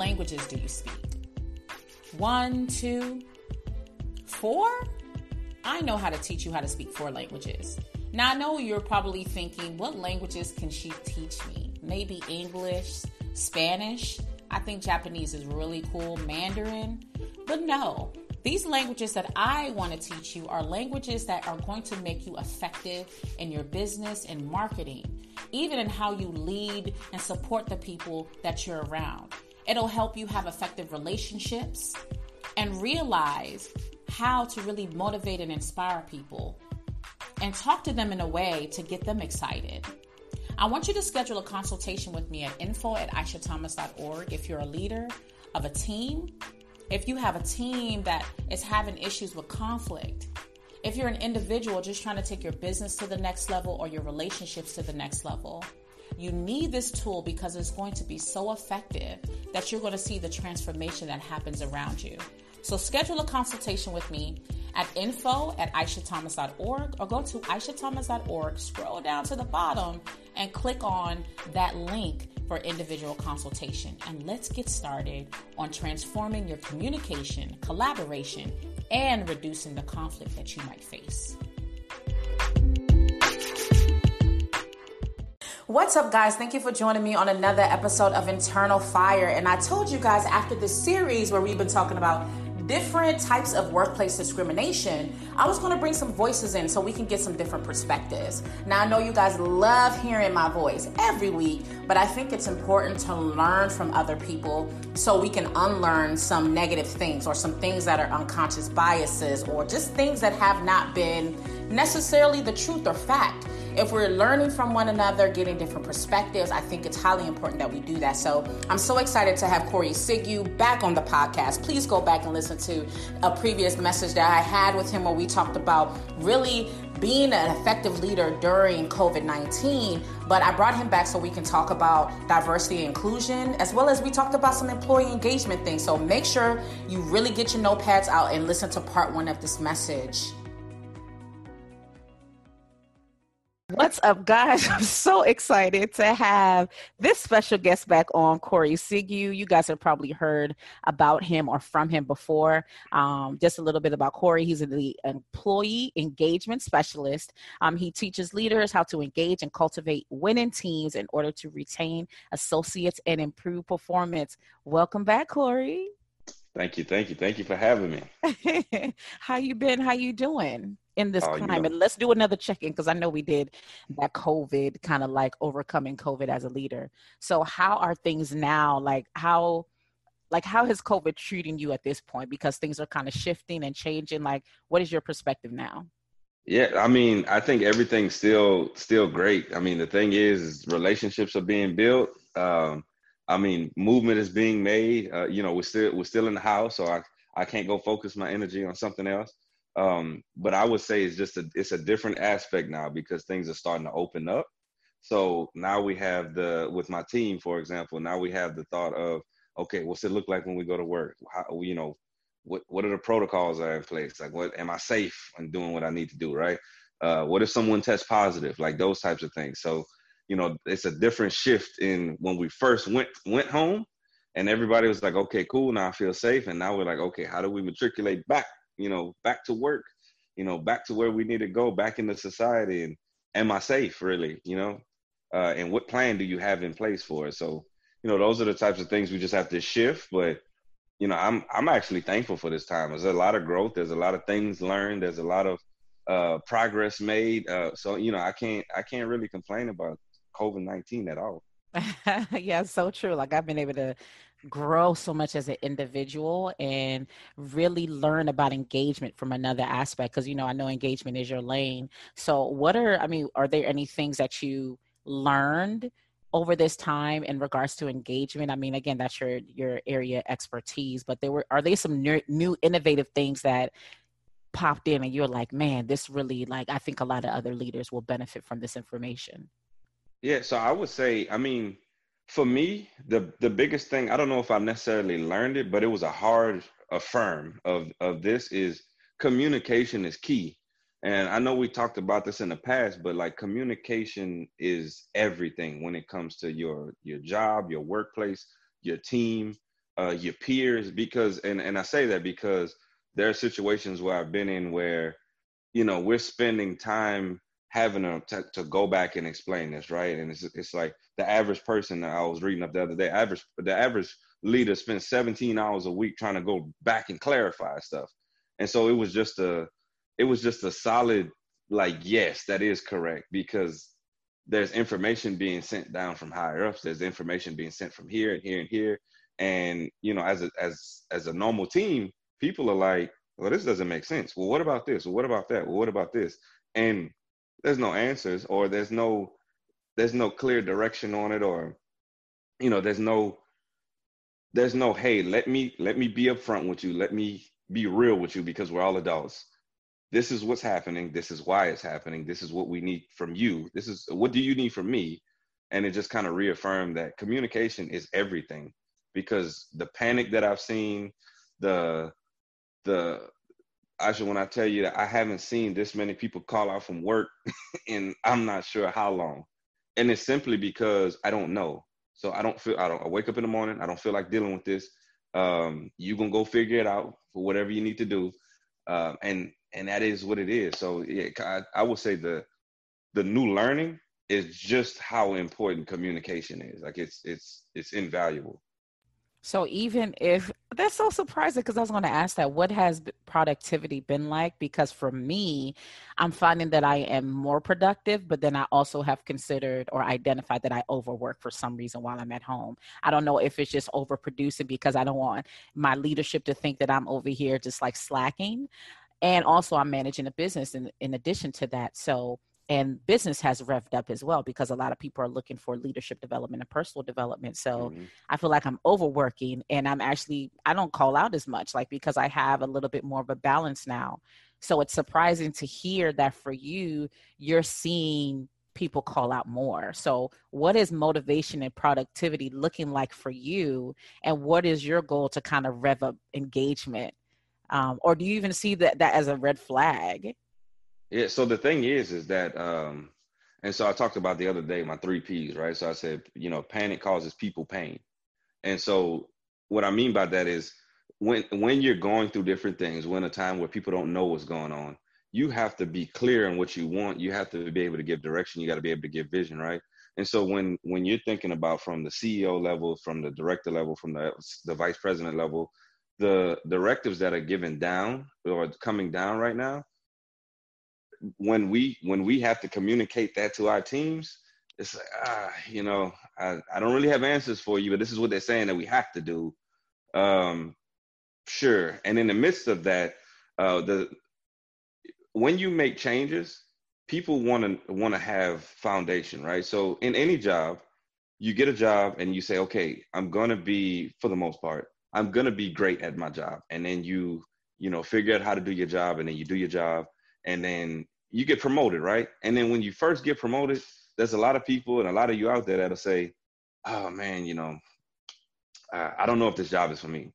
languages do you speak? One, two, four? I know how to teach you how to speak four languages. Now, I know you're probably thinking, what languages can she teach me? Maybe English, Spanish. I think Japanese is really cool, Mandarin. But no, these languages that I want to teach you are languages that are going to make you effective in your business and marketing, even in how you lead and support the people that you're around. It'll help you have effective relationships and realize how to really motivate and inspire people and talk to them in a way to get them excited. I want you to schedule a consultation with me at info at aishathomas.org if you're a leader of a team, if you have a team that is having issues with conflict, if you're an individual just trying to take your business to the next level or your relationships to the next level. You need this tool because it's going to be so effective that you're going to see the transformation that happens around you. So schedule a consultation with me at info at aishathomas.org or go to aishathomas.org, scroll down to the bottom and click on that link for individual consultation. And let's get started on transforming your communication, collaboration, and reducing the conflict that you might face. What's up, guys? Thank you for joining me on another episode of Internal Fire. And I told you guys after this series where we've been talking about different types of workplace discrimination, I was going to bring some voices in so we can get some different perspectives. Now, I know you guys love hearing my voice every week, but I think it's important to learn from other people so we can unlearn some negative things or some things that are unconscious biases or just things that have not been necessarily the truth or fact if we're learning from one another, getting different perspectives, I think it's highly important that we do that. So I'm so excited to have Corey Sigu back on the podcast. Please go back and listen to a previous message that I had with him where we talked about really being an effective leader during COVID 19. But I brought him back so we can talk about diversity and inclusion, as well as we talked about some employee engagement things. So make sure you really get your notepads out and listen to part one of this message. What's up, guys? I'm so excited to have this special guest back on, Corey Sigu. You guys have probably heard about him or from him before. Um, just a little bit about Corey. He's the employee engagement specialist. Um, he teaches leaders how to engage and cultivate winning teams in order to retain associates and improve performance. Welcome back, Corey. Thank you, thank you, thank you for having me. How you been? How you doing? In this oh, climate. You know. Let's do another check in because I know we did that COVID kind of like overcoming COVID as a leader. So how are things now? Like how like how has COVID treating you at this point? Because things are kind of shifting and changing. Like what is your perspective now? Yeah, I mean, I think everything's still still great. I mean, the thing is, is relationships are being built. Um, I mean, movement is being made. Uh, you know, we're still we're still in the house, so I I can't go focus my energy on something else. Um, but I would say it's just a it's a different aspect now because things are starting to open up. So now we have the with my team, for example, now we have the thought of okay, what's it look like when we go to work? How you know, what what are the protocols that are in place? Like, what am I safe in doing what I need to do? Right? Uh, what if someone tests positive? Like those types of things. So you know, it's a different shift in when we first went went home, and everybody was like, okay, cool, now I feel safe, and now we're like, okay, how do we matriculate back you know, back to work, you know, back to where we need to go, back into society. And am I safe, really? You know, uh, and what plan do you have in place for it? So, you know, those are the types of things we just have to shift. But you know, I'm I'm actually thankful for this time. There's a lot of growth. There's a lot of things learned. There's a lot of uh, progress made. Uh, so you know, I can't I can't really complain about COVID nineteen at all. yeah, so true. Like I've been able to grow so much as an individual and really learn about engagement from another aspect because you know i know engagement is your lane so what are i mean are there any things that you learned over this time in regards to engagement i mean again that's your your area expertise but there were are there some new, new innovative things that popped in and you're like man this really like i think a lot of other leaders will benefit from this information yeah so i would say i mean for me, the the biggest thing I don't know if I've necessarily learned it, but it was a hard affirm of of this is communication is key. And I know we talked about this in the past, but like communication is everything when it comes to your your job, your workplace, your team. uh, your peers, because and and I say that because there are situations where I've been in where, you know, we're spending time having to, to, go back and explain this, right? And it's it's like the average person I was reading up the other day, average the average leader spends 17 hours a week trying to go back and clarify stuff. And so it was just a it was just a solid like yes, that is correct because there's information being sent down from higher ups, there's information being sent from here and here and here. And you know, as a as as a normal team, people are like, well, this doesn't make sense. Well, what about this? Well, what about that? Well, what about this? And there's no answers or there's no there's no clear direction on it or you know there's no there's no hey let me let me be upfront with you. Let me be real with you because we're all adults. This is what's happening. This is why it's happening. This is what we need from you. This is what do you need from me? And it just kind of reaffirmed that communication is everything because the panic that i've seen the the Aisha, when I tell you that I haven't seen this many people call out from work and I'm not sure how long. And it's simply because I don't know. So I don't feel I don't I wake up in the morning, I don't feel like dealing with this. Um, you gonna go figure it out for whatever you need to do. Um, and and that is what it is. So yeah, I, I would say the the new learning is just how important communication is. Like it's it's it's invaluable. So even if that's so surprising because I was going to ask that what has productivity been like because for me I'm finding that I am more productive but then I also have considered or identified that I overwork for some reason while I'm at home. I don't know if it's just overproducing because I don't want my leadership to think that I'm over here just like slacking and also I'm managing a business in in addition to that. So and business has revved up as well because a lot of people are looking for leadership development and personal development so mm-hmm. i feel like i'm overworking and i'm actually i don't call out as much like because i have a little bit more of a balance now. So it's surprising to hear that for you you're seeing people call out more. So what is motivation and productivity looking like for you and what is your goal to kind of rev up engagement? Um, or do you even see that that as a red flag yeah. So the thing is, is that, um, and so I talked about the other day my three P's, right? So I said, you know, panic causes people pain, and so what I mean by that is when when you're going through different things, when a time where people don't know what's going on, you have to be clear on what you want. You have to be able to give direction. You got to be able to give vision, right? And so when when you're thinking about from the CEO level, from the director level, from the the vice president level, the directives that are given down or coming down right now when we when we have to communicate that to our teams, it's like ah, you know, I, I don't really have answers for you, but this is what they're saying that we have to do. Um, sure. And in the midst of that, uh, the when you make changes, people want to want to have foundation, right? So in any job, you get a job and you say, okay, I'm gonna be for the most part, I'm gonna be great at my job, and then you you know figure out how to do your job, and then you do your job, and then you get promoted, right? And then when you first get promoted, there's a lot of people and a lot of you out there that'll say, "Oh man, you know, I don't know if this job is for me,"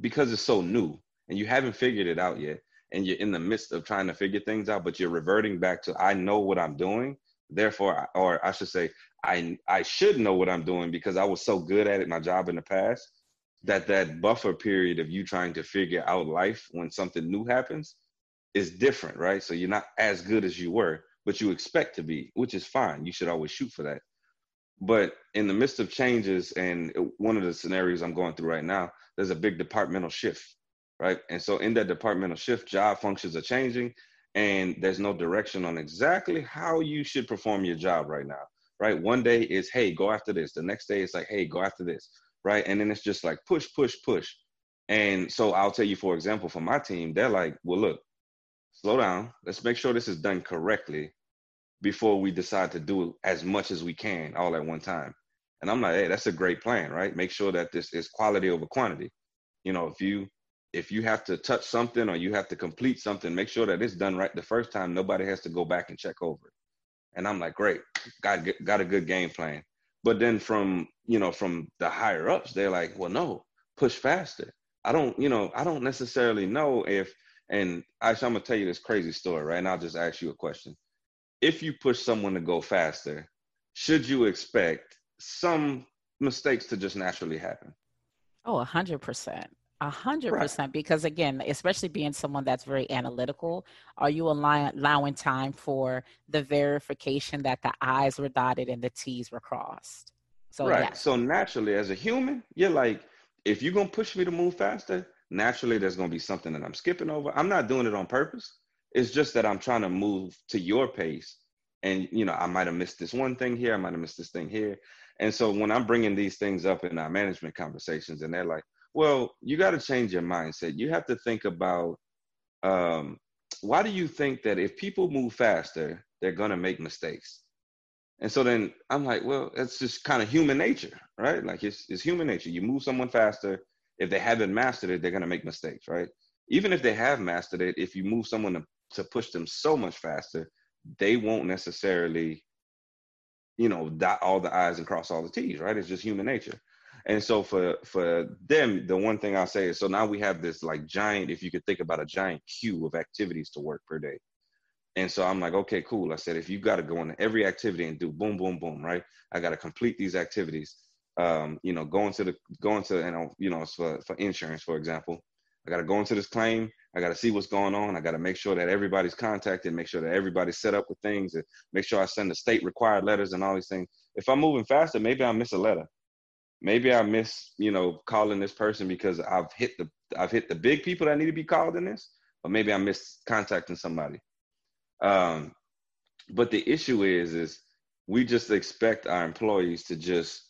because it's so new and you haven't figured it out yet, and you're in the midst of trying to figure things out, but you're reverting back to, "I know what I'm doing." Therefore, or I should say, I I should know what I'm doing because I was so good at it my job in the past that that buffer period of you trying to figure out life when something new happens is different, right? So you're not as good as you were, but you expect to be, which is fine. You should always shoot for that. But in the midst of changes, and one of the scenarios I'm going through right now, there's a big departmental shift, right? And so in that departmental shift, job functions are changing, and there's no direction on exactly how you should perform your job right now, right? One day is, hey, go after this. The next day it's like, hey, go after this, right? And then it's just like push, push, push. And so I'll tell you, for example, for my team, they're like, well, look, slow down. Let's make sure this is done correctly before we decide to do as much as we can all at one time. And I'm like, hey, that's a great plan, right? Make sure that this is quality over quantity. You know, if you if you have to touch something or you have to complete something, make sure that it's done right the first time. Nobody has to go back and check over it. And I'm like, great, got got a good game plan. But then from you know from the higher ups, they're like, well, no, push faster. I don't, you know, I don't necessarily know if and actually, I'm gonna tell you this crazy story, right? And I'll just ask you a question. If you push someone to go faster, should you expect some mistakes to just naturally happen? Oh, a hundred percent. A hundred percent. Because again, especially being someone that's very analytical, are you allowing time for the verification that the I's were dotted and the T's were crossed? So right. Yes. So naturally, as a human, you're like, if you're gonna push me to move faster, naturally there's gonna be something that I'm skipping over. I'm not doing it on purpose. It's just that I'm trying to move to your pace. And you know, I might have missed this one thing here, I might have missed this thing here. And so when I'm bringing these things up in our management conversations, and they're like, well, you got to change your mindset. You have to think about um, why do you think that if people move faster, they're going to make mistakes? And so then I'm like, well, that's just kind of human nature, right? Like it's, it's human nature. You move someone faster. If they haven't mastered it, they're going to make mistakes, right? Even if they have mastered it, if you move someone to, to push them so much faster, they won't necessarily, you know, dot all the I's and cross all the T's, right? It's just human nature. And so for for them, the one thing I'll say is so now we have this like giant, if you could think about a giant queue of activities to work per day. And so I'm like, okay, cool. I said, if you got to go into every activity and do boom, boom, boom, right? I got to complete these activities. Um, you know, going to the going to you know, you know, for for insurance, for example, I got to go into this claim. I got to see what's going on. I got to make sure that everybody's contacted, make sure that everybody's set up with things, and make sure I send the state required letters and all these things. If I'm moving faster, maybe I miss a letter maybe I miss, you know, calling this person because I've hit the I've hit the big people that need to be called in this, or maybe I miss contacting somebody. Um, but the issue is, is we just expect our employees to just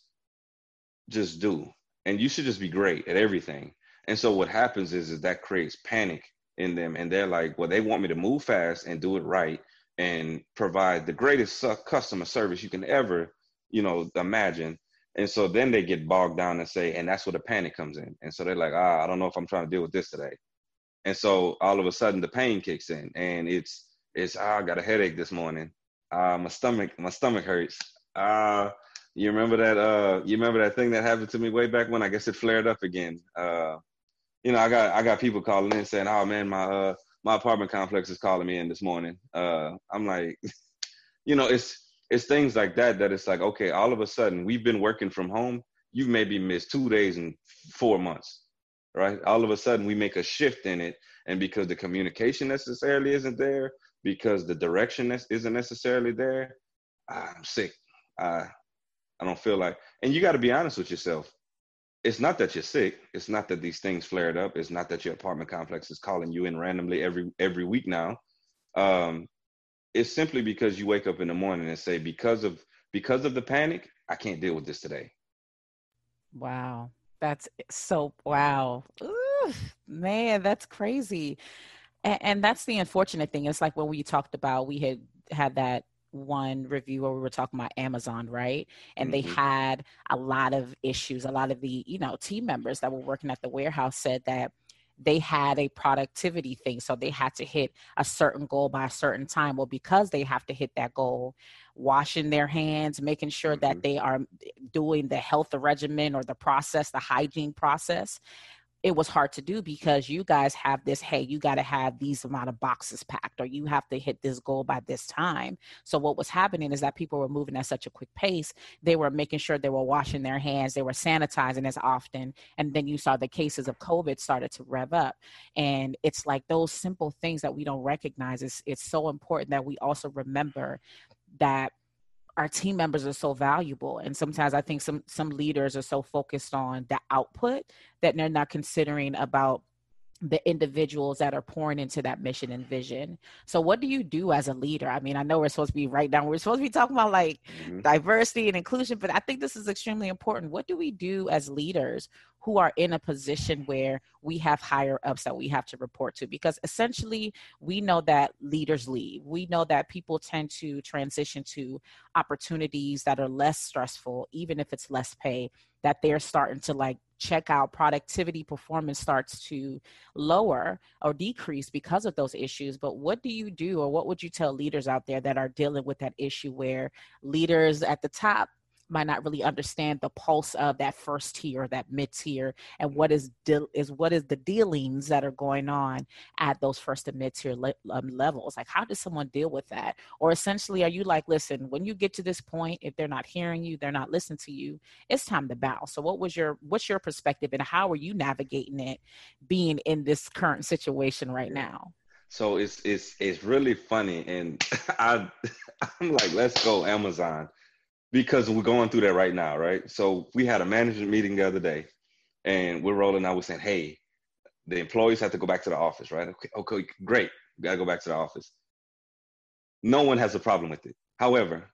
just do, and you should just be great at everything. And so what happens is, is that creates panic in them, and they're like, well, they want me to move fast and do it right and provide the greatest customer service you can ever, you know, imagine and so then they get bogged down and say, and that's where the panic comes in. And so they're like, ah, I don't know if I'm trying to deal with this today. And so all of a sudden the pain kicks in and it's, it's, ah, I got a headache this morning. Uh, my stomach, my stomach hurts. Uh, you remember that, uh, you remember that thing that happened to me way back when? I guess it flared up again. Uh, you know, I got, I got people calling in saying, oh man, my, uh, my apartment complex is calling me in this morning. Uh, I'm like, you know, it's, it's things like that that it's like okay all of a sudden we've been working from home. You've maybe missed two days in four months right? All of a sudden we make a shift in it. And because the communication necessarily isn't there because the direction isn't necessarily there i'm sick. I i don't feel like and you got to be honest with yourself. It's not that you're sick. It's not that these things flared up. It's not that your apartment complex is calling you in randomly every every week now. Um, it's simply because you wake up in the morning and say because of because of the panic i can't deal with this today. Wow. That's so wow. Ooh, man that's crazy. And, and that's the unfortunate thing. It's like when we talked about we had had that one review where we were talking about Amazon, right? And mm-hmm. they had a lot of issues. A lot of the, you know, team members that were working at the warehouse said that they had a productivity thing. So they had to hit a certain goal by a certain time. Well, because they have to hit that goal, washing their hands, making sure mm-hmm. that they are doing the health regimen or the process, the hygiene process, it was hard to do because you guys have this hey you got to have these amount of boxes packed or you have to hit this goal by this time. So what was happening is that people were moving at such a quick pace. They were making sure they were washing their hands they were sanitizing as often and then you saw the cases of covid started to rev up. And it's like those simple things that we don't recognize. It's, it's so important that we also remember that our team members are so valuable and sometimes i think some some leaders are so focused on the output that they're not considering about the individuals that are pouring into that mission and vision. So what do you do as a leader? I mean, I know we're supposed to be right now. We're supposed to be talking about like mm-hmm. diversity and inclusion, but I think this is extremely important. What do we do as leaders who are in a position where we have higher ups that we have to report to because essentially we know that leaders leave we know that people tend to transition to opportunities that are less stressful even if it's less pay that they're starting to like check out productivity performance starts to lower or decrease because of those issues. But what do you do or what would you tell leaders out there that are dealing with that issue where leaders at the top might not really understand the pulse of that first tier, that mid tier, and what is de- is what is the dealings that are going on at those first and mid tier le- um, levels. Like, how does someone deal with that? Or essentially, are you like, listen, when you get to this point, if they're not hearing you, they're not listening to you, it's time to bow. So, what was your what's your perspective, and how are you navigating it, being in this current situation right now? So it's it's it's really funny, and I I'm like, let's go Amazon because we're going through that right now, right? So we had a management meeting the other day, and we're rolling out. We're saying, hey, the employees have to go back to the office, right? Okay, okay, great. We gotta go back to the office. No one has a problem with it. However,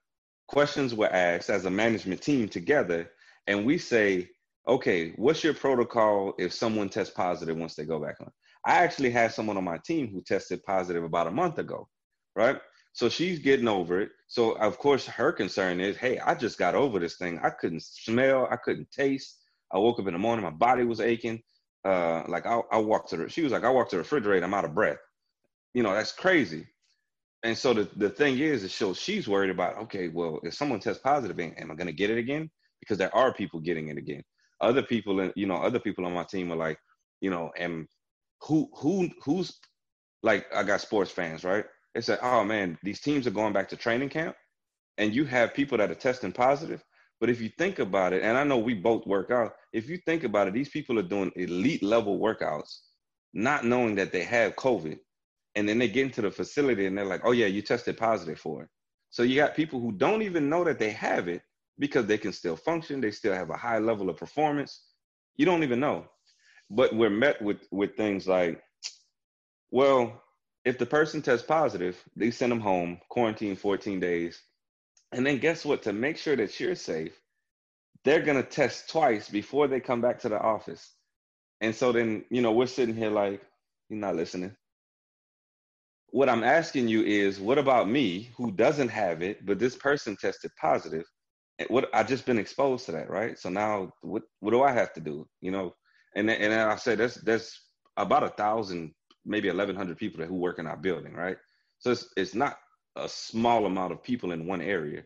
questions were asked as a management team together, and we say, okay, what's your protocol if someone tests positive once they go back on? I actually had someone on my team who tested positive about a month ago, right? So she's getting over it. So of course her concern is, hey, I just got over this thing. I couldn't smell, I couldn't taste. I woke up in the morning, my body was aching. Uh, like I, I walked to the, she was like, I walked to the refrigerator, I'm out of breath. You know, that's crazy. And so the, the thing is, is so she's worried about, okay, well, if someone tests positive, am I going to get it again? Because there are people getting it again. Other people, you know, other people on my team are like, you know, am who who who's like I got sports fans, right? They said, oh man, these teams are going back to training camp, and you have people that are testing positive. But if you think about it, and I know we both work out, if you think about it, these people are doing elite level workouts, not knowing that they have COVID. And then they get into the facility and they're like, oh yeah, you tested positive for it. So you got people who don't even know that they have it because they can still function, they still have a high level of performance. You don't even know but we're met with with things like, well, if the person tests positive, they send them home, quarantine 14 days, and then guess what? To make sure that you're safe, they're gonna test twice before they come back to the office. And so then, you know, we're sitting here like, you're not listening. What I'm asking you is, what about me who doesn't have it, but this person tested positive? What I just been exposed to that, right? So now, what what do I have to do? You know, and and I said that's that's about a thousand, maybe eleven hundred people who work in our building, right? So it's it's not a small amount of people in one area,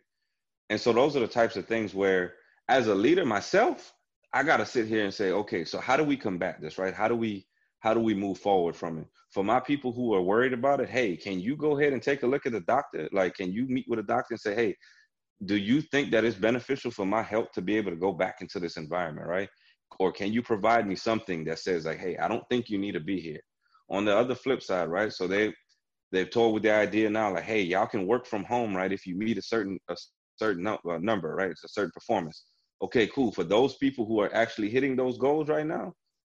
and so those are the types of things where, as a leader myself, I got to sit here and say, okay, so how do we combat this, right? How do we how do we move forward from it? For my people who are worried about it, hey, can you go ahead and take a look at the doctor? Like, can you meet with a doctor and say, hey, do you think that it's beneficial for my health to be able to go back into this environment, right? or can you provide me something that says like hey i don't think you need to be here on the other flip side right? So they they've told with the idea now like hey y'all can work from home right if you meet a certain a certain uh, number right? It's a certain performance. Okay cool. For those people who are actually hitting those goals right now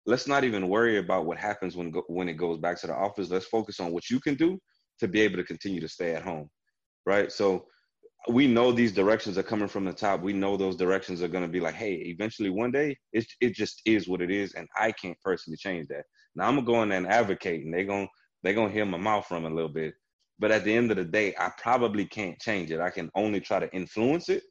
let's not even worry about what happens when when it goes back to the office. Let's focus on what you can do to be able to continue to stay at home right? So we know these directions are coming from the top. We know those directions are going to be like, hey, eventually one day it it just is what it is, and I can't personally change that. Now I'm gonna go in there and advocate, and they're gonna they're gonna hear my mouth from a little bit. But at the end of the day, I probably can't change it. I can only try to influence it.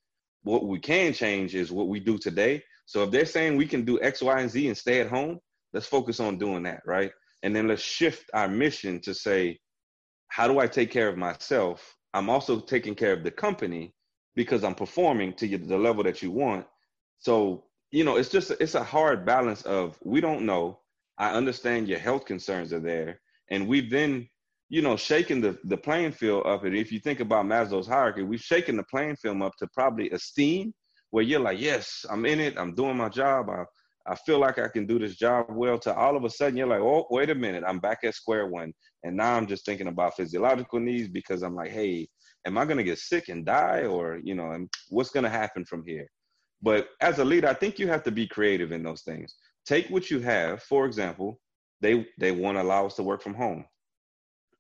What we can change is what we do today. So if they're saying we can do X, Y, and Z and stay at home, let's focus on doing that, right? And then let's shift our mission to say, how do I take care of myself I'm also taking care of the company because I'm performing to the level that you want. So, you know, it's just it's a hard balance of we don't know. I understand your health concerns are there, and we've been, you know, shaking the the playing field up. And if you think about Maslow's hierarchy, we've shaken the playing field up to probably esteem, where you're like, yes, I'm in it, I'm doing my job, I I feel like I can do this job well. To all of a sudden, you're like, oh, wait a minute, I'm back at square one. And now I'm just thinking about physiological needs because I'm like, hey, am I going to get sick and die? Or, you know, what's going to happen from here? But as a leader, I think you have to be creative in those things. Take what you have. For example, they they want to allow us to work from home.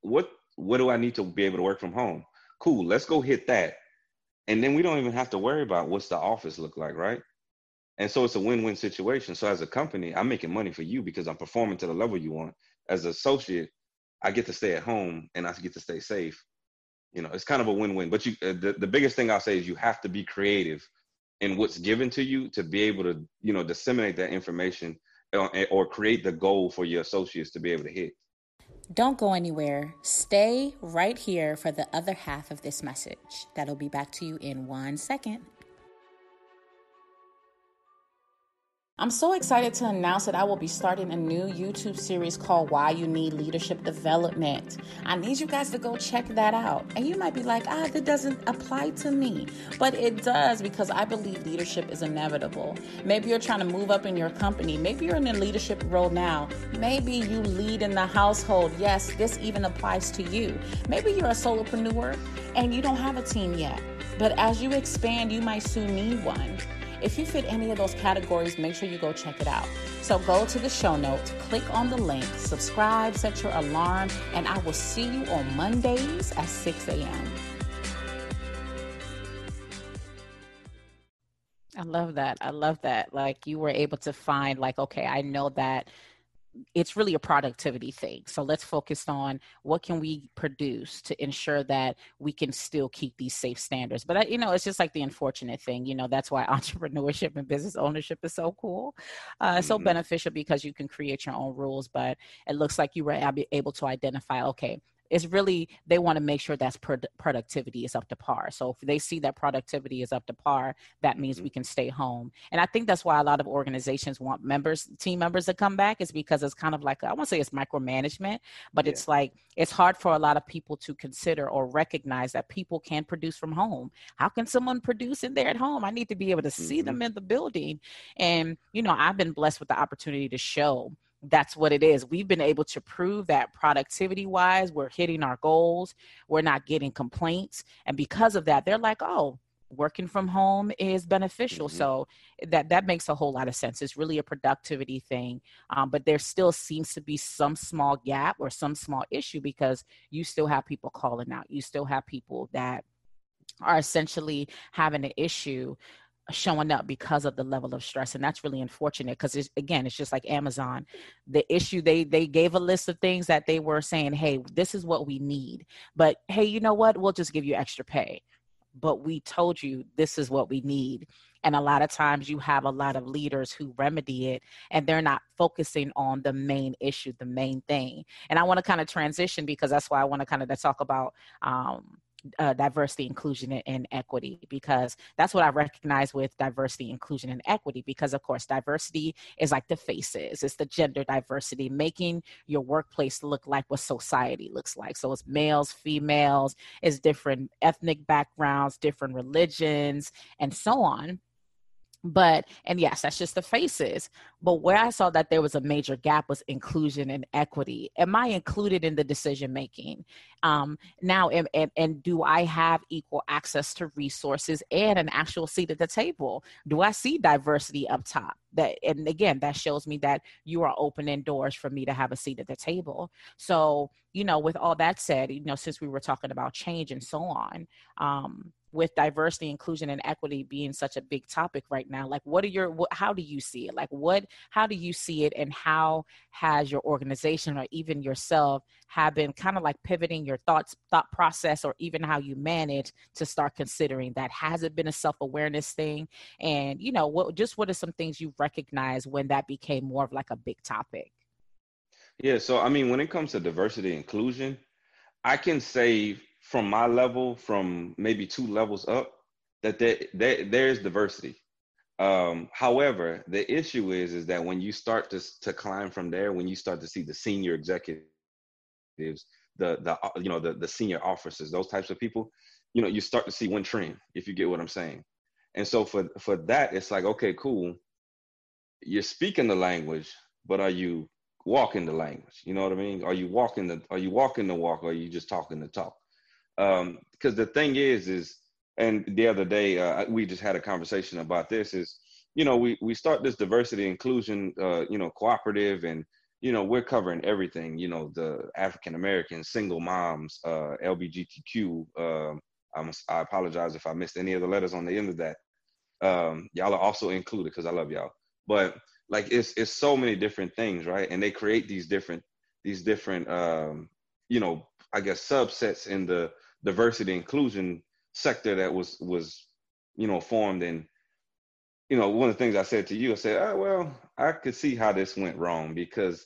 What what do I need to be able to work from home? Cool, let's go hit that. And then we don't even have to worry about what's the office look like, right? And so it's a win-win situation. So as a company, I'm making money for you because I'm performing to the level you want. As an associate, I get to stay at home and I get to stay safe. You know, it's kind of a win-win. But you, uh, the, the biggest thing I'll say is you have to be creative in what's given to you to be able to, you know, disseminate that information or, uh, or create the goal for your associates to be able to hit. Don't go anywhere. Stay right here for the other half of this message. That'll be back to you in one second. I'm so excited to announce that I will be starting a new YouTube series called Why You Need Leadership Development. I need you guys to go check that out. And you might be like, ah, that doesn't apply to me. But it does because I believe leadership is inevitable. Maybe you're trying to move up in your company. Maybe you're in a leadership role now. Maybe you lead in the household. Yes, this even applies to you. Maybe you're a solopreneur and you don't have a team yet. But as you expand, you might soon need one. If you fit any of those categories, make sure you go check it out. So go to the show notes, click on the link, subscribe, set your alarm, and I will see you on Mondays at 6 a.m. I love that. I love that. Like you were able to find, like, okay, I know that it's really a productivity thing. So let's focus on what can we produce to ensure that we can still keep these safe standards. But I, you know, it's just like the unfortunate thing. You know, that's why entrepreneurship and business ownership is so cool, uh, mm-hmm. so beneficial because you can create your own rules. But it looks like you were able to identify, okay, it's really they want to make sure that's pro- productivity is up to par so if they see that productivity is up to par that means mm-hmm. we can stay home and i think that's why a lot of organizations want members team members to come back is because it's kind of like i won't say it's micromanagement but yeah. it's like it's hard for a lot of people to consider or recognize that people can produce from home how can someone produce in there at home i need to be able to see mm-hmm. them in the building and you know i've been blessed with the opportunity to show that's what it is. We've been able to prove that productivity wise, we're hitting our goals, we're not getting complaints. And because of that, they're like, oh, working from home is beneficial mm-hmm. so that that makes a whole lot of sense it's really a productivity thing um, but there still seems to be some small gap or some small issue because you still have people calling out you still have people that are essentially having an issue showing up because of the level of stress and that's really unfortunate because again it's just like amazon. The issue they they gave a list of things that they were saying hey this is what we need but hey you know what? We'll just give you extra pay. But we told you this is what we need and a lot of times you have a lot of leaders who remedy it and they're not focusing on the main issue the main thing. And i want to kind of transition because that's why i want to kind of talk about um, uh, diversity, inclusion, and equity, because that's what I recognize with diversity, inclusion, and equity. Because, of course, diversity is like the faces, it's the gender diversity, making your workplace look like what society looks like. So it's males, females, it's different ethnic backgrounds, different religions, and so on but and yes that's just the faces. But where i saw that there was a major gap was inclusion and equity. Am i included in the decision making? Um, now and, and, and do i have equal access to resources and an actual seat at the table? Do i see diversity up top? That and again that shows me that you are opening doors for me to have a seat at the table. So you know with all that said you know since we were talking about change and so on um, with diversity inclusion and equity being such a big topic right now like what are your what, how do you see it? Like what how do you see it and how has your organization or even yourself have been kind of like pivoting your thoughts thought process or even how you manage to start considering that? Has it been a self-awareness thing? And you know what just what are some things you recognize when that became more of like a big topic? Yeah so i mean when it comes to diversity inclusion i can say from my level, from maybe two levels up, that there, there, there is diversity. Um, however, the issue is is that when you start to to climb from there, when you start to see the senior executives, the the you know the the senior officers, those types of people, you know, you start to see one trend, if you get what I'm saying. And so for for that, it's like okay, cool. You're speaking the language, but are you walking the language? You know what I mean? Are you walking the Are you walking the walk? Or are you just talking the talk? Um, because the thing is, is and the other day uh, we just had a conversation about this. Is you know we we start this diversity inclusion, uh, you know, cooperative, and you know we're covering everything. You know, the African American, single moms, uh, LBGTQ. Um, I'm, I apologize if I missed any of the letters on the end of that. Um, y'all are also included because I love y'all. But like it's it's so many different things, right? And they create these different these different um, you know I guess subsets in the diversity inclusion sector that was was you know formed and you know one of the things i said to you i said oh, well i could see how this went wrong because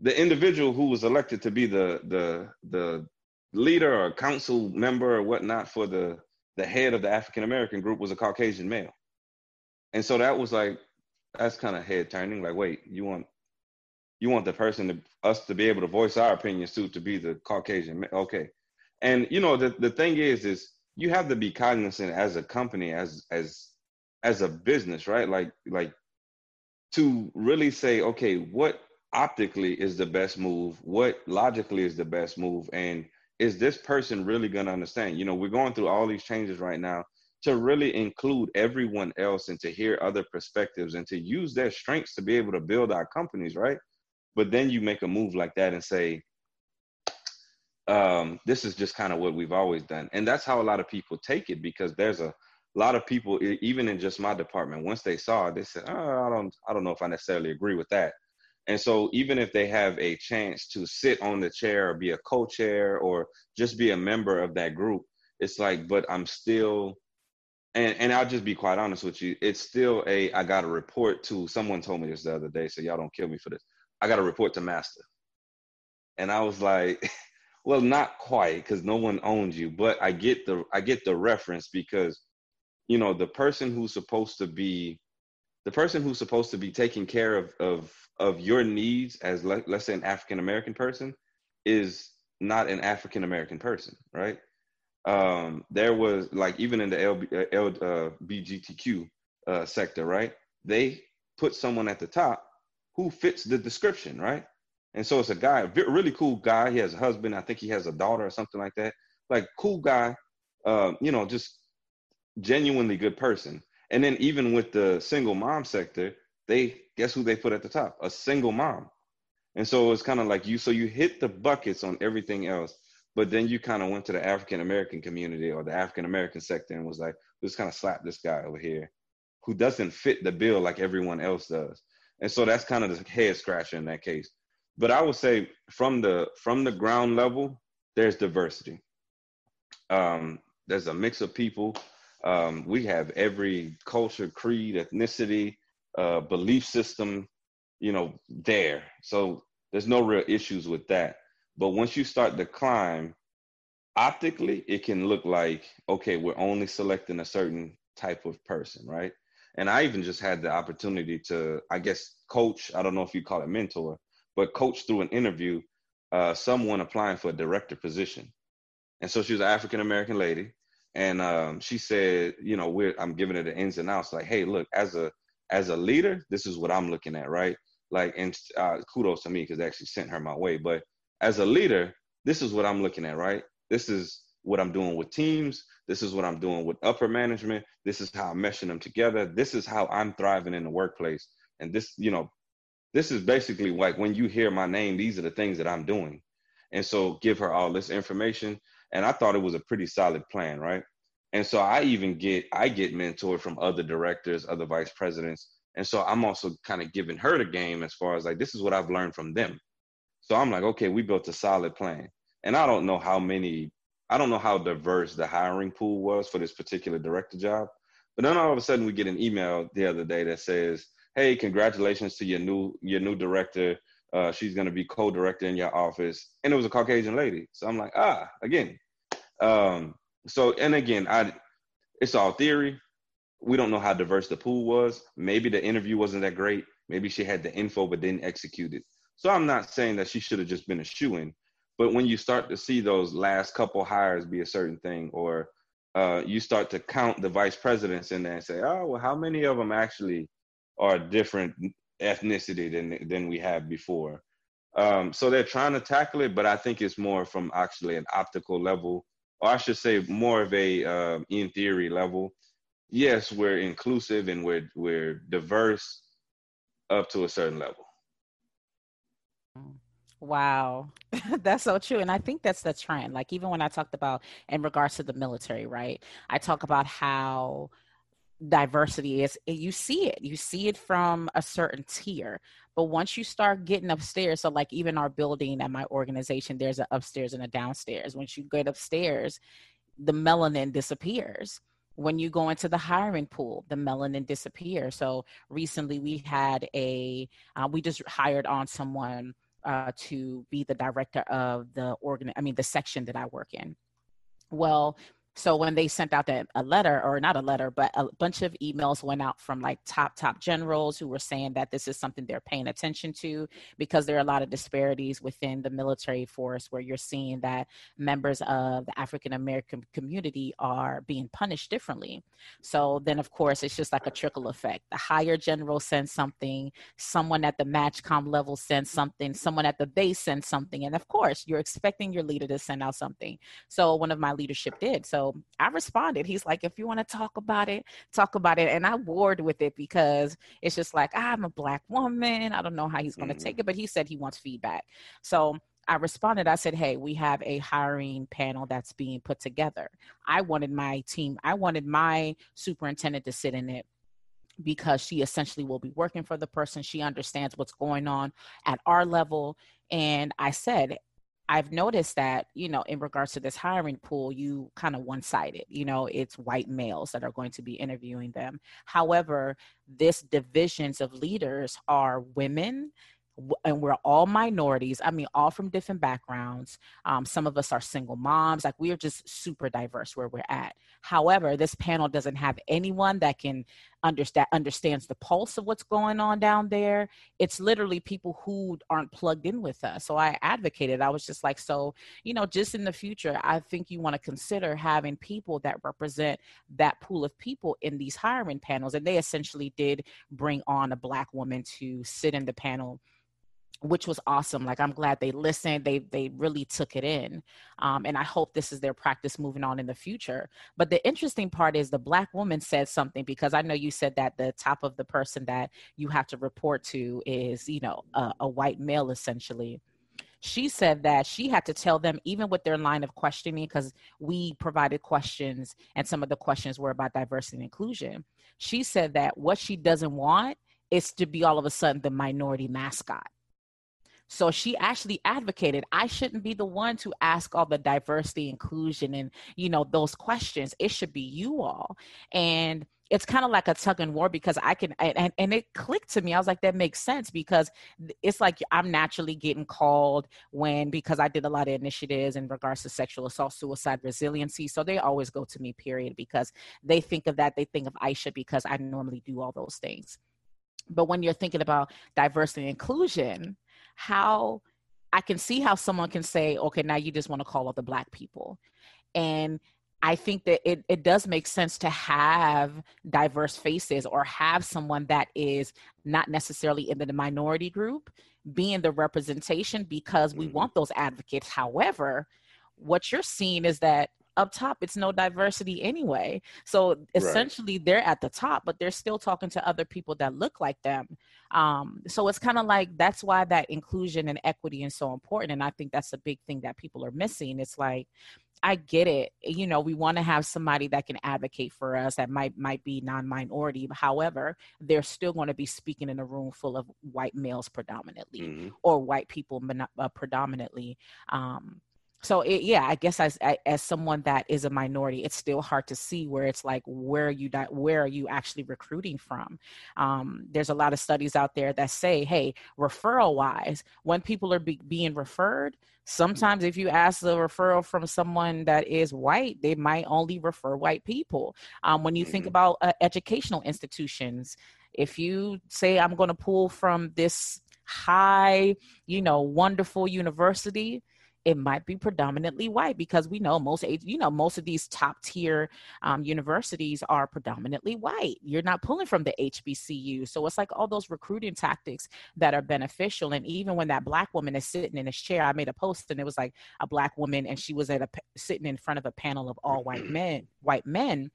the individual who was elected to be the the the leader or council member or whatnot for the the head of the african american group was a caucasian male and so that was like that's kind of head turning. Like, wait, you want you want the person to us to be able to voice our opinions too, to be the Caucasian. Okay, and you know the the thing is, is you have to be cognizant as a company, as as as a business, right? Like like to really say, okay, what optically is the best move? What logically is the best move? And is this person really going to understand? You know, we're going through all these changes right now to really include everyone else and to hear other perspectives and to use their strengths to be able to build our companies, right? But then you make a move like that and say, um, this is just kind of what we've always done. And that's how a lot of people take it because there's a, a lot of people, even in just my department, once they saw it, they said, oh, I don't, I don't know if I necessarily agree with that. And so even if they have a chance to sit on the chair or be a co-chair or just be a member of that group, it's like, but I'm still and and I'll just be quite honest with you. It's still a I got to report to someone told me this the other day, so y'all don't kill me for this. I got to report to master, and I was like, well, not quite because no one owns you, but I get the I get the reference because you know the person who's supposed to be the person who's supposed to be taking care of of of your needs as let, let's say an African American person is not an African American person, right? um, there was like even in the LBGTQ uh, uh, sector, right? They put someone at the top who fits the description, right? And so it's a guy, really cool guy. He has a husband. I think he has a daughter or something like that. Like cool guy, uh, you know, just genuinely good person. And then even with the single mom sector, they guess who they put at the top? A single mom. And so it's kind of like you. So you hit the buckets on everything else but then you kind of went to the African American community or the African American sector and was like, let's kind of slap this guy over here who doesn't fit the bill like everyone else does. And so that's kind of the head scratcher in that case. But I would say from the from the ground level, there's diversity. Um, there's a mix of people. Um, we have every culture, creed, ethnicity, uh, belief system, you know, there. So there's no real issues with that. But once you start to climb, optically, it can look like, okay, we're only selecting a certain type of person, right? And I even just had the opportunity to, I guess, coach, I don't know if you call it mentor, but coached through an interview uh, someone applying for a director position. And so she was an African American lady. And um, she said, you know, we're, I'm giving her the ins and outs like, hey, look, as a as a leader, this is what I'm looking at, right? Like, and uh, kudos to me because they actually sent her my way. But as a leader, this is what I'm looking at, right? This is what I'm doing with teams. This is what I'm doing with upper management. This is how I'm meshing them together. This is how I'm thriving in the workplace. And this, you know, this is basically like when you hear my name, these are the things that I'm doing. And so give her all this information. And I thought it was a pretty solid plan, right? And so I even get I get mentored from other directors, other vice presidents. And so I'm also kind of giving her the game as far as like this is what I've learned from them. So I'm like, okay, we built a solid plan. And I don't know how many, I don't know how diverse the hiring pool was for this particular director job. But then all of a sudden we get an email the other day that says, hey, congratulations to your new your new director. Uh, she's going to be co-director in your office. And it was a Caucasian lady. So I'm like, ah, again. Um, so, and again, I, it's all theory. We don't know how diverse the pool was. Maybe the interview wasn't that great. Maybe she had the info but didn't execute it. So I'm not saying that she should have just been a shoe in, but when you start to see those last couple hires be a certain thing, or uh, you start to count the vice presidents in there and say, oh, well, how many of them actually are different ethnicity than than we have before? Um, so they're trying to tackle it, but I think it's more from actually an optical level, or I should say, more of a uh, in theory level. Yes, we're inclusive and we're we're diverse up to a certain level. Wow, that's so true. And I think that's the trend. Like, even when I talked about in regards to the military, right? I talk about how diversity is you see it you see it from a certain tier but once you start getting upstairs so like even our building at my organization there's an upstairs and a downstairs once you get upstairs the melanin disappears when you go into the hiring pool, the melanin disappears. So recently we had a, uh, we just hired on someone uh, to be the director of the organ, I mean, the section that I work in. Well, so when they sent out that a letter or not a letter but a bunch of emails went out from like top top generals who were saying that this is something they're paying attention to because there are a lot of disparities within the military force where you're seeing that members of the african american community are being punished differently. So then of course it's just like a trickle effect. The higher general sends something someone at the MAJCOM level sends something someone at the base sends something and of course you're expecting your leader to send out something. So one of my leadership did. So so I responded. He's like, if you want to talk about it, talk about it. And I warred with it because it's just like, I'm a black woman. I don't know how he's going to mm-hmm. take it, but he said he wants feedback. So I responded. I said, Hey, we have a hiring panel that's being put together. I wanted my team, I wanted my superintendent to sit in it because she essentially will be working for the person. She understands what's going on at our level. And I said, I've noticed that, you know, in regards to this hiring pool, you kind of one sided, you know, it's white males that are going to be interviewing them. However, this divisions of leaders are women and we're all minorities. I mean, all from different backgrounds. Um, some of us are single moms. Like we are just super diverse where we're at. However, this panel doesn't have anyone that can understand understands the pulse of what's going on down there. It's literally people who aren't plugged in with us. So I advocated. I was just like, so you know, just in the future, I think you want to consider having people that represent that pool of people in these hiring panels. And they essentially did bring on a black woman to sit in the panel which was awesome. Like I'm glad they listened. They they really took it in, um, and I hope this is their practice moving on in the future. But the interesting part is the black woman said something because I know you said that the top of the person that you have to report to is you know a, a white male essentially. She said that she had to tell them even with their line of questioning because we provided questions and some of the questions were about diversity and inclusion. She said that what she doesn't want is to be all of a sudden the minority mascot so she actually advocated I shouldn't be the one to ask all the diversity, inclusion, and you know those questions. It should be you all. And it's kind of like a tug and war because I can and, and it clicked to me. I was like, that makes sense because it's like I'm naturally getting called when because I did a lot of initiatives in regards to sexual assault, suicide, resiliency. So they always go to me, period, because they think of that. They think of Aisha because I normally do all those things. But when you're thinking about diversity and inclusion, how I can see how someone can say, okay, now you just want to call all the black people. And I think that it, it does make sense to have diverse faces or have someone that is not necessarily in the minority group being the representation because we mm-hmm. want those advocates. However, what you're seeing is that up top it's no diversity anyway so essentially right. they're at the top but they're still talking to other people that look like them um, so it's kind of like that's why that inclusion and equity is so important and i think that's a big thing that people are missing it's like I get it. You know, we want to have somebody that can advocate for us that might might be non-minority. However, they're still going to be speaking in a room full of white males predominantly mm-hmm. or white people uh, predominantly. Um, so it, yeah i guess as as someone that is a minority it's still hard to see where it's like where are you where are you actually recruiting from um, there's a lot of studies out there that say hey referral wise when people are be, being referred sometimes if you ask the referral from someone that is white they might only refer white people um, when you think mm-hmm. about uh, educational institutions if you say i'm going to pull from this high you know wonderful university it might be predominantly white because we know most you know most of these top tier um, universities are predominantly white. You're not pulling from the HBCU so it's like all those recruiting tactics that are beneficial. And even when that black woman is sitting in his chair i made a post and it was like a black woman and she was at a sitting in front of a panel of all white men white men.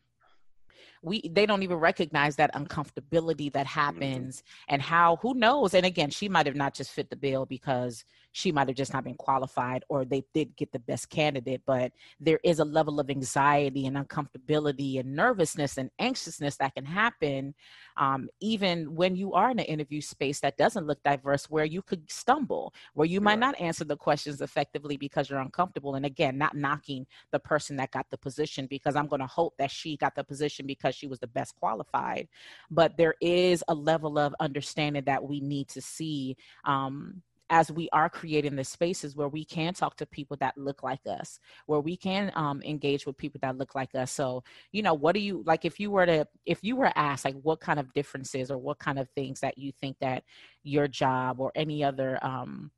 We they don't even recognize that uncomfortability that mm-hmm. happens and how who knows? And again she might have not just fit the bill because she might have just not been qualified or they did get the best candidate but there is a level of anxiety and uncomfortability and nervousness and anxiousness that can happen um, even when you are in an interview space that doesn't look diverse where you could stumble where you might not answer the questions effectively because you're uncomfortable and again not knocking the person that got the position because i'm going to hope that she got the position because she was the best qualified but there is a level of understanding that we need to see um, as we are creating the spaces where we can talk to people that look like us where we can um, engage with people that look like us. So you know what do you like if you were to if you were asked like what kind of differences or what kind of things that you think that your job or any other um,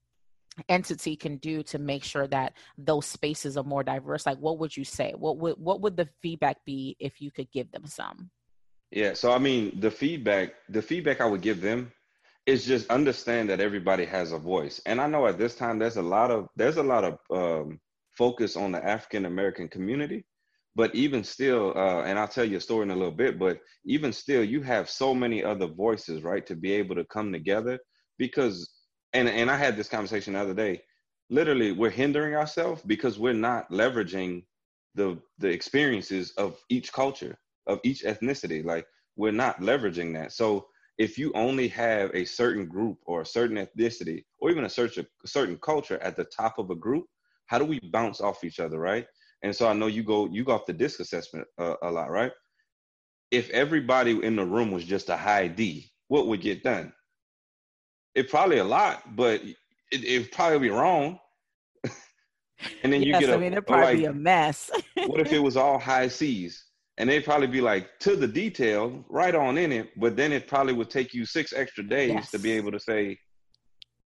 entity can do to make sure that those spaces are more diverse like what would you say? What would what would the feedback be if you could give them some? Yeah so i mean the feedback the feedback i would give them is just understand that everybody has a voice and i know at this time there's a lot of there's a lot of um, focus on the african american community but even still uh, and i'll tell you a story in a little bit but even still you have so many other voices right to be able to come together because and and I had this conversation the other day. Literally, we're hindering ourselves because we're not leveraging the the experiences of each culture, of each ethnicity. Like we're not leveraging that. So if you only have a certain group or a certain ethnicity or even a certain a certain culture at the top of a group, how do we bounce off each other, right? And so I know you go you go off the DISC assessment uh, a lot, right? If everybody in the room was just a high D, what would get done? it probably a lot, but it it probably be wrong. and then yes, you get a, I mean, it'd probably like, be a mess. what if it was all high C's? And they'd probably be like to the detail, right on in it, but then it probably would take you six extra days yes. to be able to say,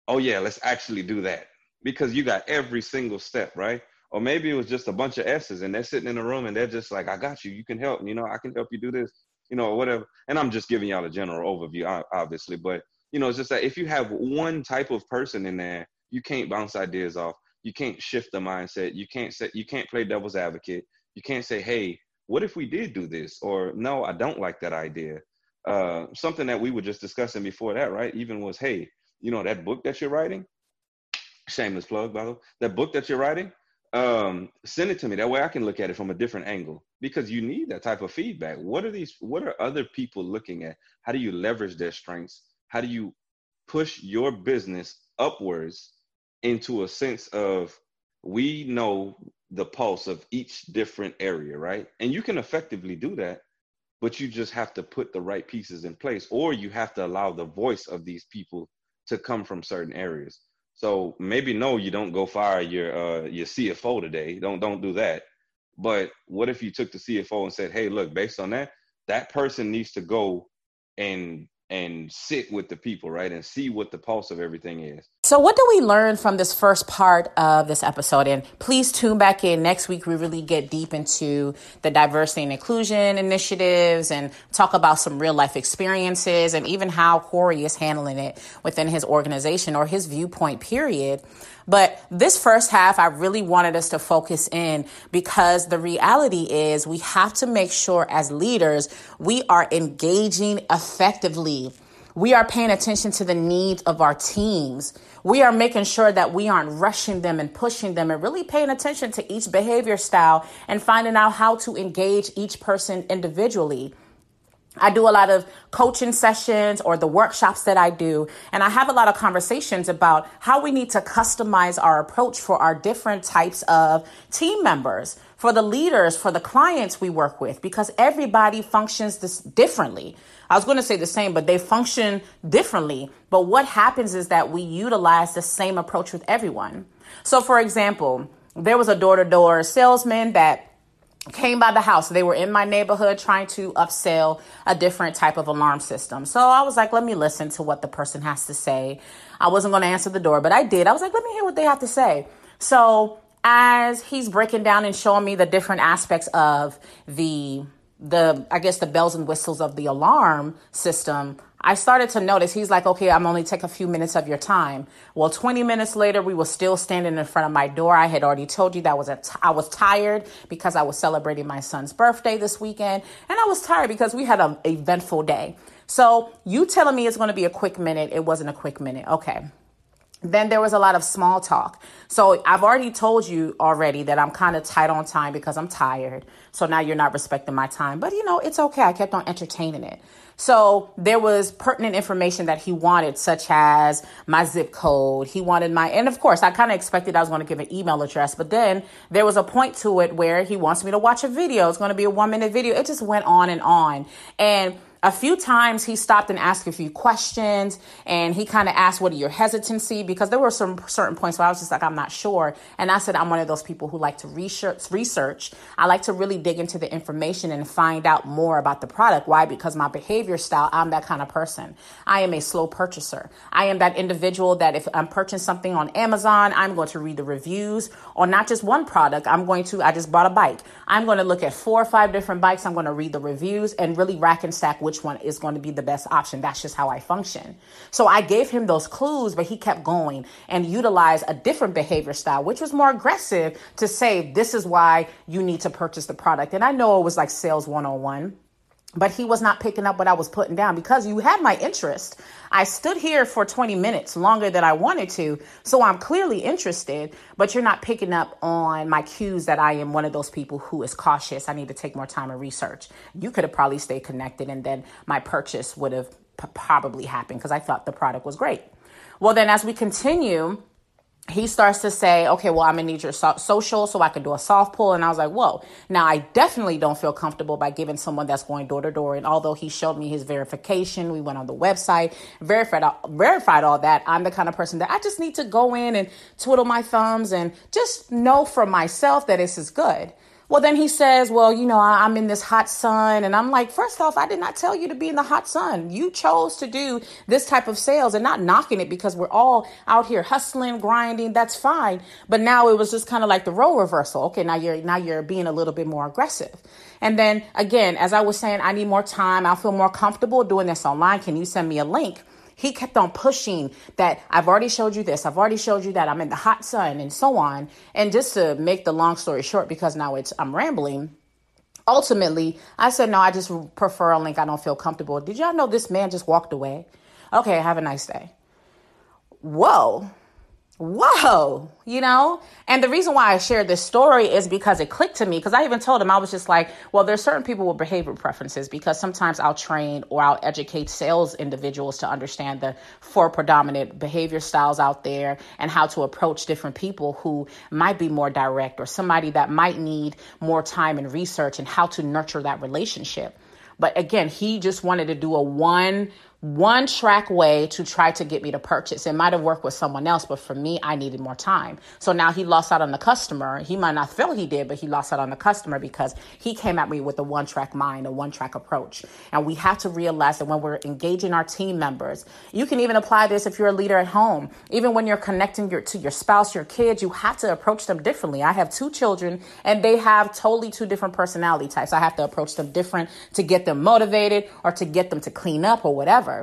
oh yeah, let's actually do that. Because you got every single step, right? Or maybe it was just a bunch of S's and they're sitting in a room and they're just like, I got you, you can help, you know, I can help you do this, you know, whatever. And I'm just giving y'all a general overview, obviously, but you know, it's just that if you have one type of person in there, you can't bounce ideas off. You can't shift the mindset. You can't say you can't play devil's advocate. You can't say, hey, what if we did do this? Or no, I don't like that idea. Uh, something that we were just discussing before that, right? Even was, hey, you know, that book that you're writing, shameless plug, by the way, that book that you're writing, um, send it to me. That way I can look at it from a different angle because you need that type of feedback. What are these, what are other people looking at? How do you leverage their strengths? how do you push your business upwards into a sense of we know the pulse of each different area, right? And you can effectively do that, but you just have to put the right pieces in place, or you have to allow the voice of these people to come from certain areas. So maybe no, you don't go fire your uh, your CFO today. Don't don't do that. But what if you took the CFO and said, "Hey, look, based on that, that person needs to go and and sit with the people, right? And see what the pulse of everything is. So, what do we learn from this first part of this episode? And please tune back in next week. We really get deep into the diversity and inclusion initiatives and talk about some real life experiences and even how Corey is handling it within his organization or his viewpoint, period. But this first half, I really wanted us to focus in because the reality is we have to make sure as leaders we are engaging effectively. We are paying attention to the needs of our teams. We are making sure that we aren't rushing them and pushing them and really paying attention to each behavior style and finding out how to engage each person individually. I do a lot of coaching sessions or the workshops that I do, and I have a lot of conversations about how we need to customize our approach for our different types of team members, for the leaders, for the clients we work with, because everybody functions this differently. I was going to say the same, but they function differently. But what happens is that we utilize the same approach with everyone. So, for example, there was a door to door salesman that came by the house. They were in my neighborhood trying to upsell a different type of alarm system. So I was like, let me listen to what the person has to say. I wasn't going to answer the door, but I did. I was like, let me hear what they have to say. So as he's breaking down and showing me the different aspects of the the I guess the bells and whistles of the alarm system, I started to notice he's like, okay, I'm only take a few minutes of your time. Well, 20 minutes later, we were still standing in front of my door. I had already told you that was a t- I was tired because I was celebrating my son's birthday this weekend, and I was tired because we had an eventful day. So you telling me it's going to be a quick minute? It wasn't a quick minute. Okay. Then there was a lot of small talk. So I've already told you already that I'm kind of tight on time because I'm tired. So now you're not respecting my time. But you know, it's okay. I kept on entertaining it. So there was pertinent information that he wanted, such as my zip code. He wanted my, and of course, I kind of expected I was going to give an email address, but then there was a point to it where he wants me to watch a video. It's going to be a one minute video. It just went on and on. And a few times he stopped and asked a few questions and he kind of asked what are your hesitancy? Because there were some certain points where i was just like i'm not sure. And i said i'm one of those people who like to research research. I like to really dig into the information and find out more about the product. Why? Because my behavior style i'm that kind of person. I am a slow purchaser. I am that individual that if i'm purchasing something on amazon i'm going to read the reviews on not just one product. I'm going to i just bought a bike. I'm going to look at four or five different bikes. I'm going to read the reviews and really rack and stack which one is going to be the best option. That's just how I function. So I gave him those clues, but he kept going and utilized a different behavior style, which was more aggressive to say, this is why you need to purchase the product. And I know it was like sales 101 but he was not picking up what I was putting down because you had my interest. I stood here for 20 minutes longer than I wanted to, so I'm clearly interested, but you're not picking up on my cues that I am one of those people who is cautious. I need to take more time and research. You could have probably stayed connected and then my purchase would have p- probably happened because I thought the product was great. Well, then as we continue, he starts to say, okay, well, I'm gonna need your so- social so I can do a soft pull. And I was like, whoa. Now, I definitely don't feel comfortable by giving someone that's going door to door. And although he showed me his verification, we went on the website, verified, verified all that. I'm the kind of person that I just need to go in and twiddle my thumbs and just know for myself that this is good. Well, then he says, Well, you know, I'm in this hot sun. And I'm like, First off, I did not tell you to be in the hot sun. You chose to do this type of sales and not knocking it because we're all out here hustling, grinding. That's fine. But now it was just kind of like the role reversal. Okay, now you're now you're being a little bit more aggressive. And then again, as I was saying, I need more time. I'll feel more comfortable doing this online. Can you send me a link? He kept on pushing that I've already showed you this, I've already showed you that, I'm in the hot sun, and so on. And just to make the long story short, because now it's I'm rambling. Ultimately, I said, no, I just prefer a link. I don't feel comfortable. Did y'all know this man just walked away? Okay, have a nice day. Whoa whoa, you know? And the reason why I shared this story is because it clicked to me. Because I even told him, I was just like, well, there's certain people with behavior preferences because sometimes I'll train or I'll educate sales individuals to understand the four predominant behavior styles out there and how to approach different people who might be more direct or somebody that might need more time and research and how to nurture that relationship. But again, he just wanted to do a one one track way to try to get me to purchase. It might have worked with someone else, but for me, I needed more time. So now he lost out on the customer. He might not feel he did, but he lost out on the customer because he came at me with a one track mind, a one track approach. And we have to realize that when we're engaging our team members, you can even apply this if you're a leader at home. Even when you're connecting your, to your spouse, your kids, you have to approach them differently. I have two children and they have totally two different personality types. I have to approach them different to get them motivated or to get them to clean up or whatever.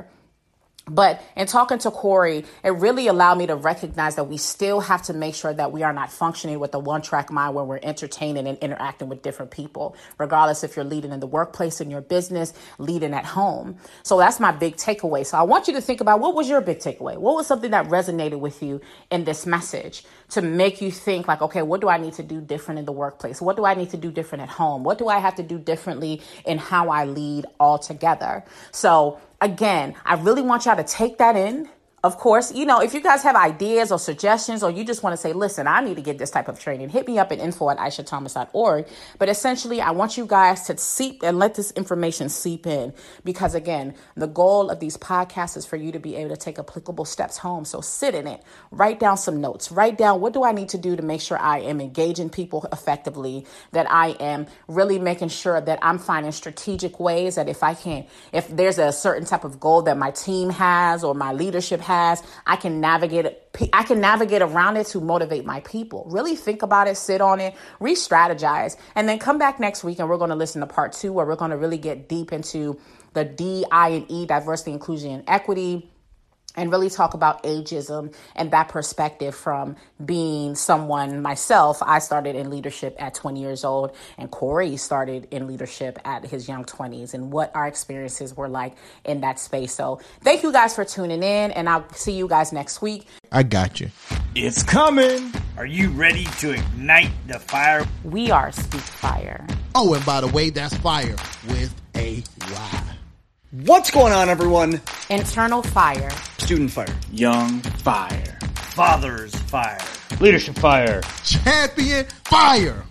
But in talking to Corey, it really allowed me to recognize that we still have to make sure that we are not functioning with a one track mind where we're entertaining and interacting with different people, regardless if you're leading in the workplace, in your business, leading at home. So that's my big takeaway. So I want you to think about what was your big takeaway? What was something that resonated with you in this message to make you think, like, okay, what do I need to do different in the workplace? What do I need to do different at home? What do I have to do differently in how I lead altogether? So again, I really want y'all to take that in of course, you know, if you guys have ideas or suggestions, or you just want to say, listen, I need to get this type of training, hit me up at info at aishathomas.org. But essentially, I want you guys to seep and let this information seep in because, again, the goal of these podcasts is for you to be able to take applicable steps home. So sit in it, write down some notes, write down what do I need to do to make sure I am engaging people effectively, that I am really making sure that I'm finding strategic ways that if I can, if there's a certain type of goal that my team has or my leadership has, I can navigate it. I can navigate around it to motivate my people. Really think about it, sit on it, re-strategize, and then come back next week and we're going to listen to part 2 where we're going to really get deep into the D, I and E, diversity, inclusion and equity and really talk about ageism and that perspective from being someone myself. I started in leadership at 20 years old, and Corey started in leadership at his young 20s, and what our experiences were like in that space. So, thank you guys for tuning in, and I'll see you guys next week. I got you. It's coming. Are you ready to ignite the fire? We are Speak Fire. Oh, and by the way, that's fire with a Y. What's going on, everyone? Internal fire. Student fire. Young fire. Father's fire. Leadership fire. Champion fire.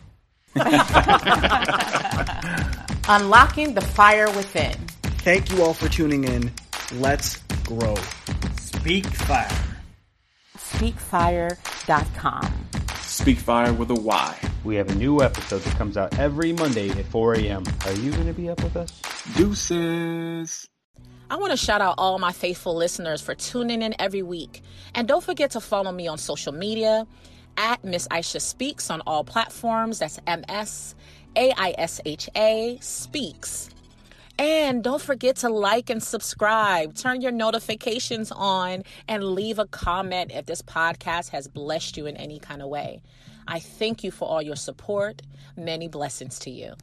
Unlocking the fire within. Thank you all for tuning in. Let's grow. Speak Fire. Speakfire.com. Speak Fire with a Y. We have a new episode that comes out every Monday at 4 a.m. Are you going to be up with us? Deuces. I want to shout out all my faithful listeners for tuning in every week. And don't forget to follow me on social media at Miss Aisha Speaks on all platforms. That's M S A I S H A Speaks. And don't forget to like and subscribe. Turn your notifications on and leave a comment if this podcast has blessed you in any kind of way. I thank you for all your support. Many blessings to you.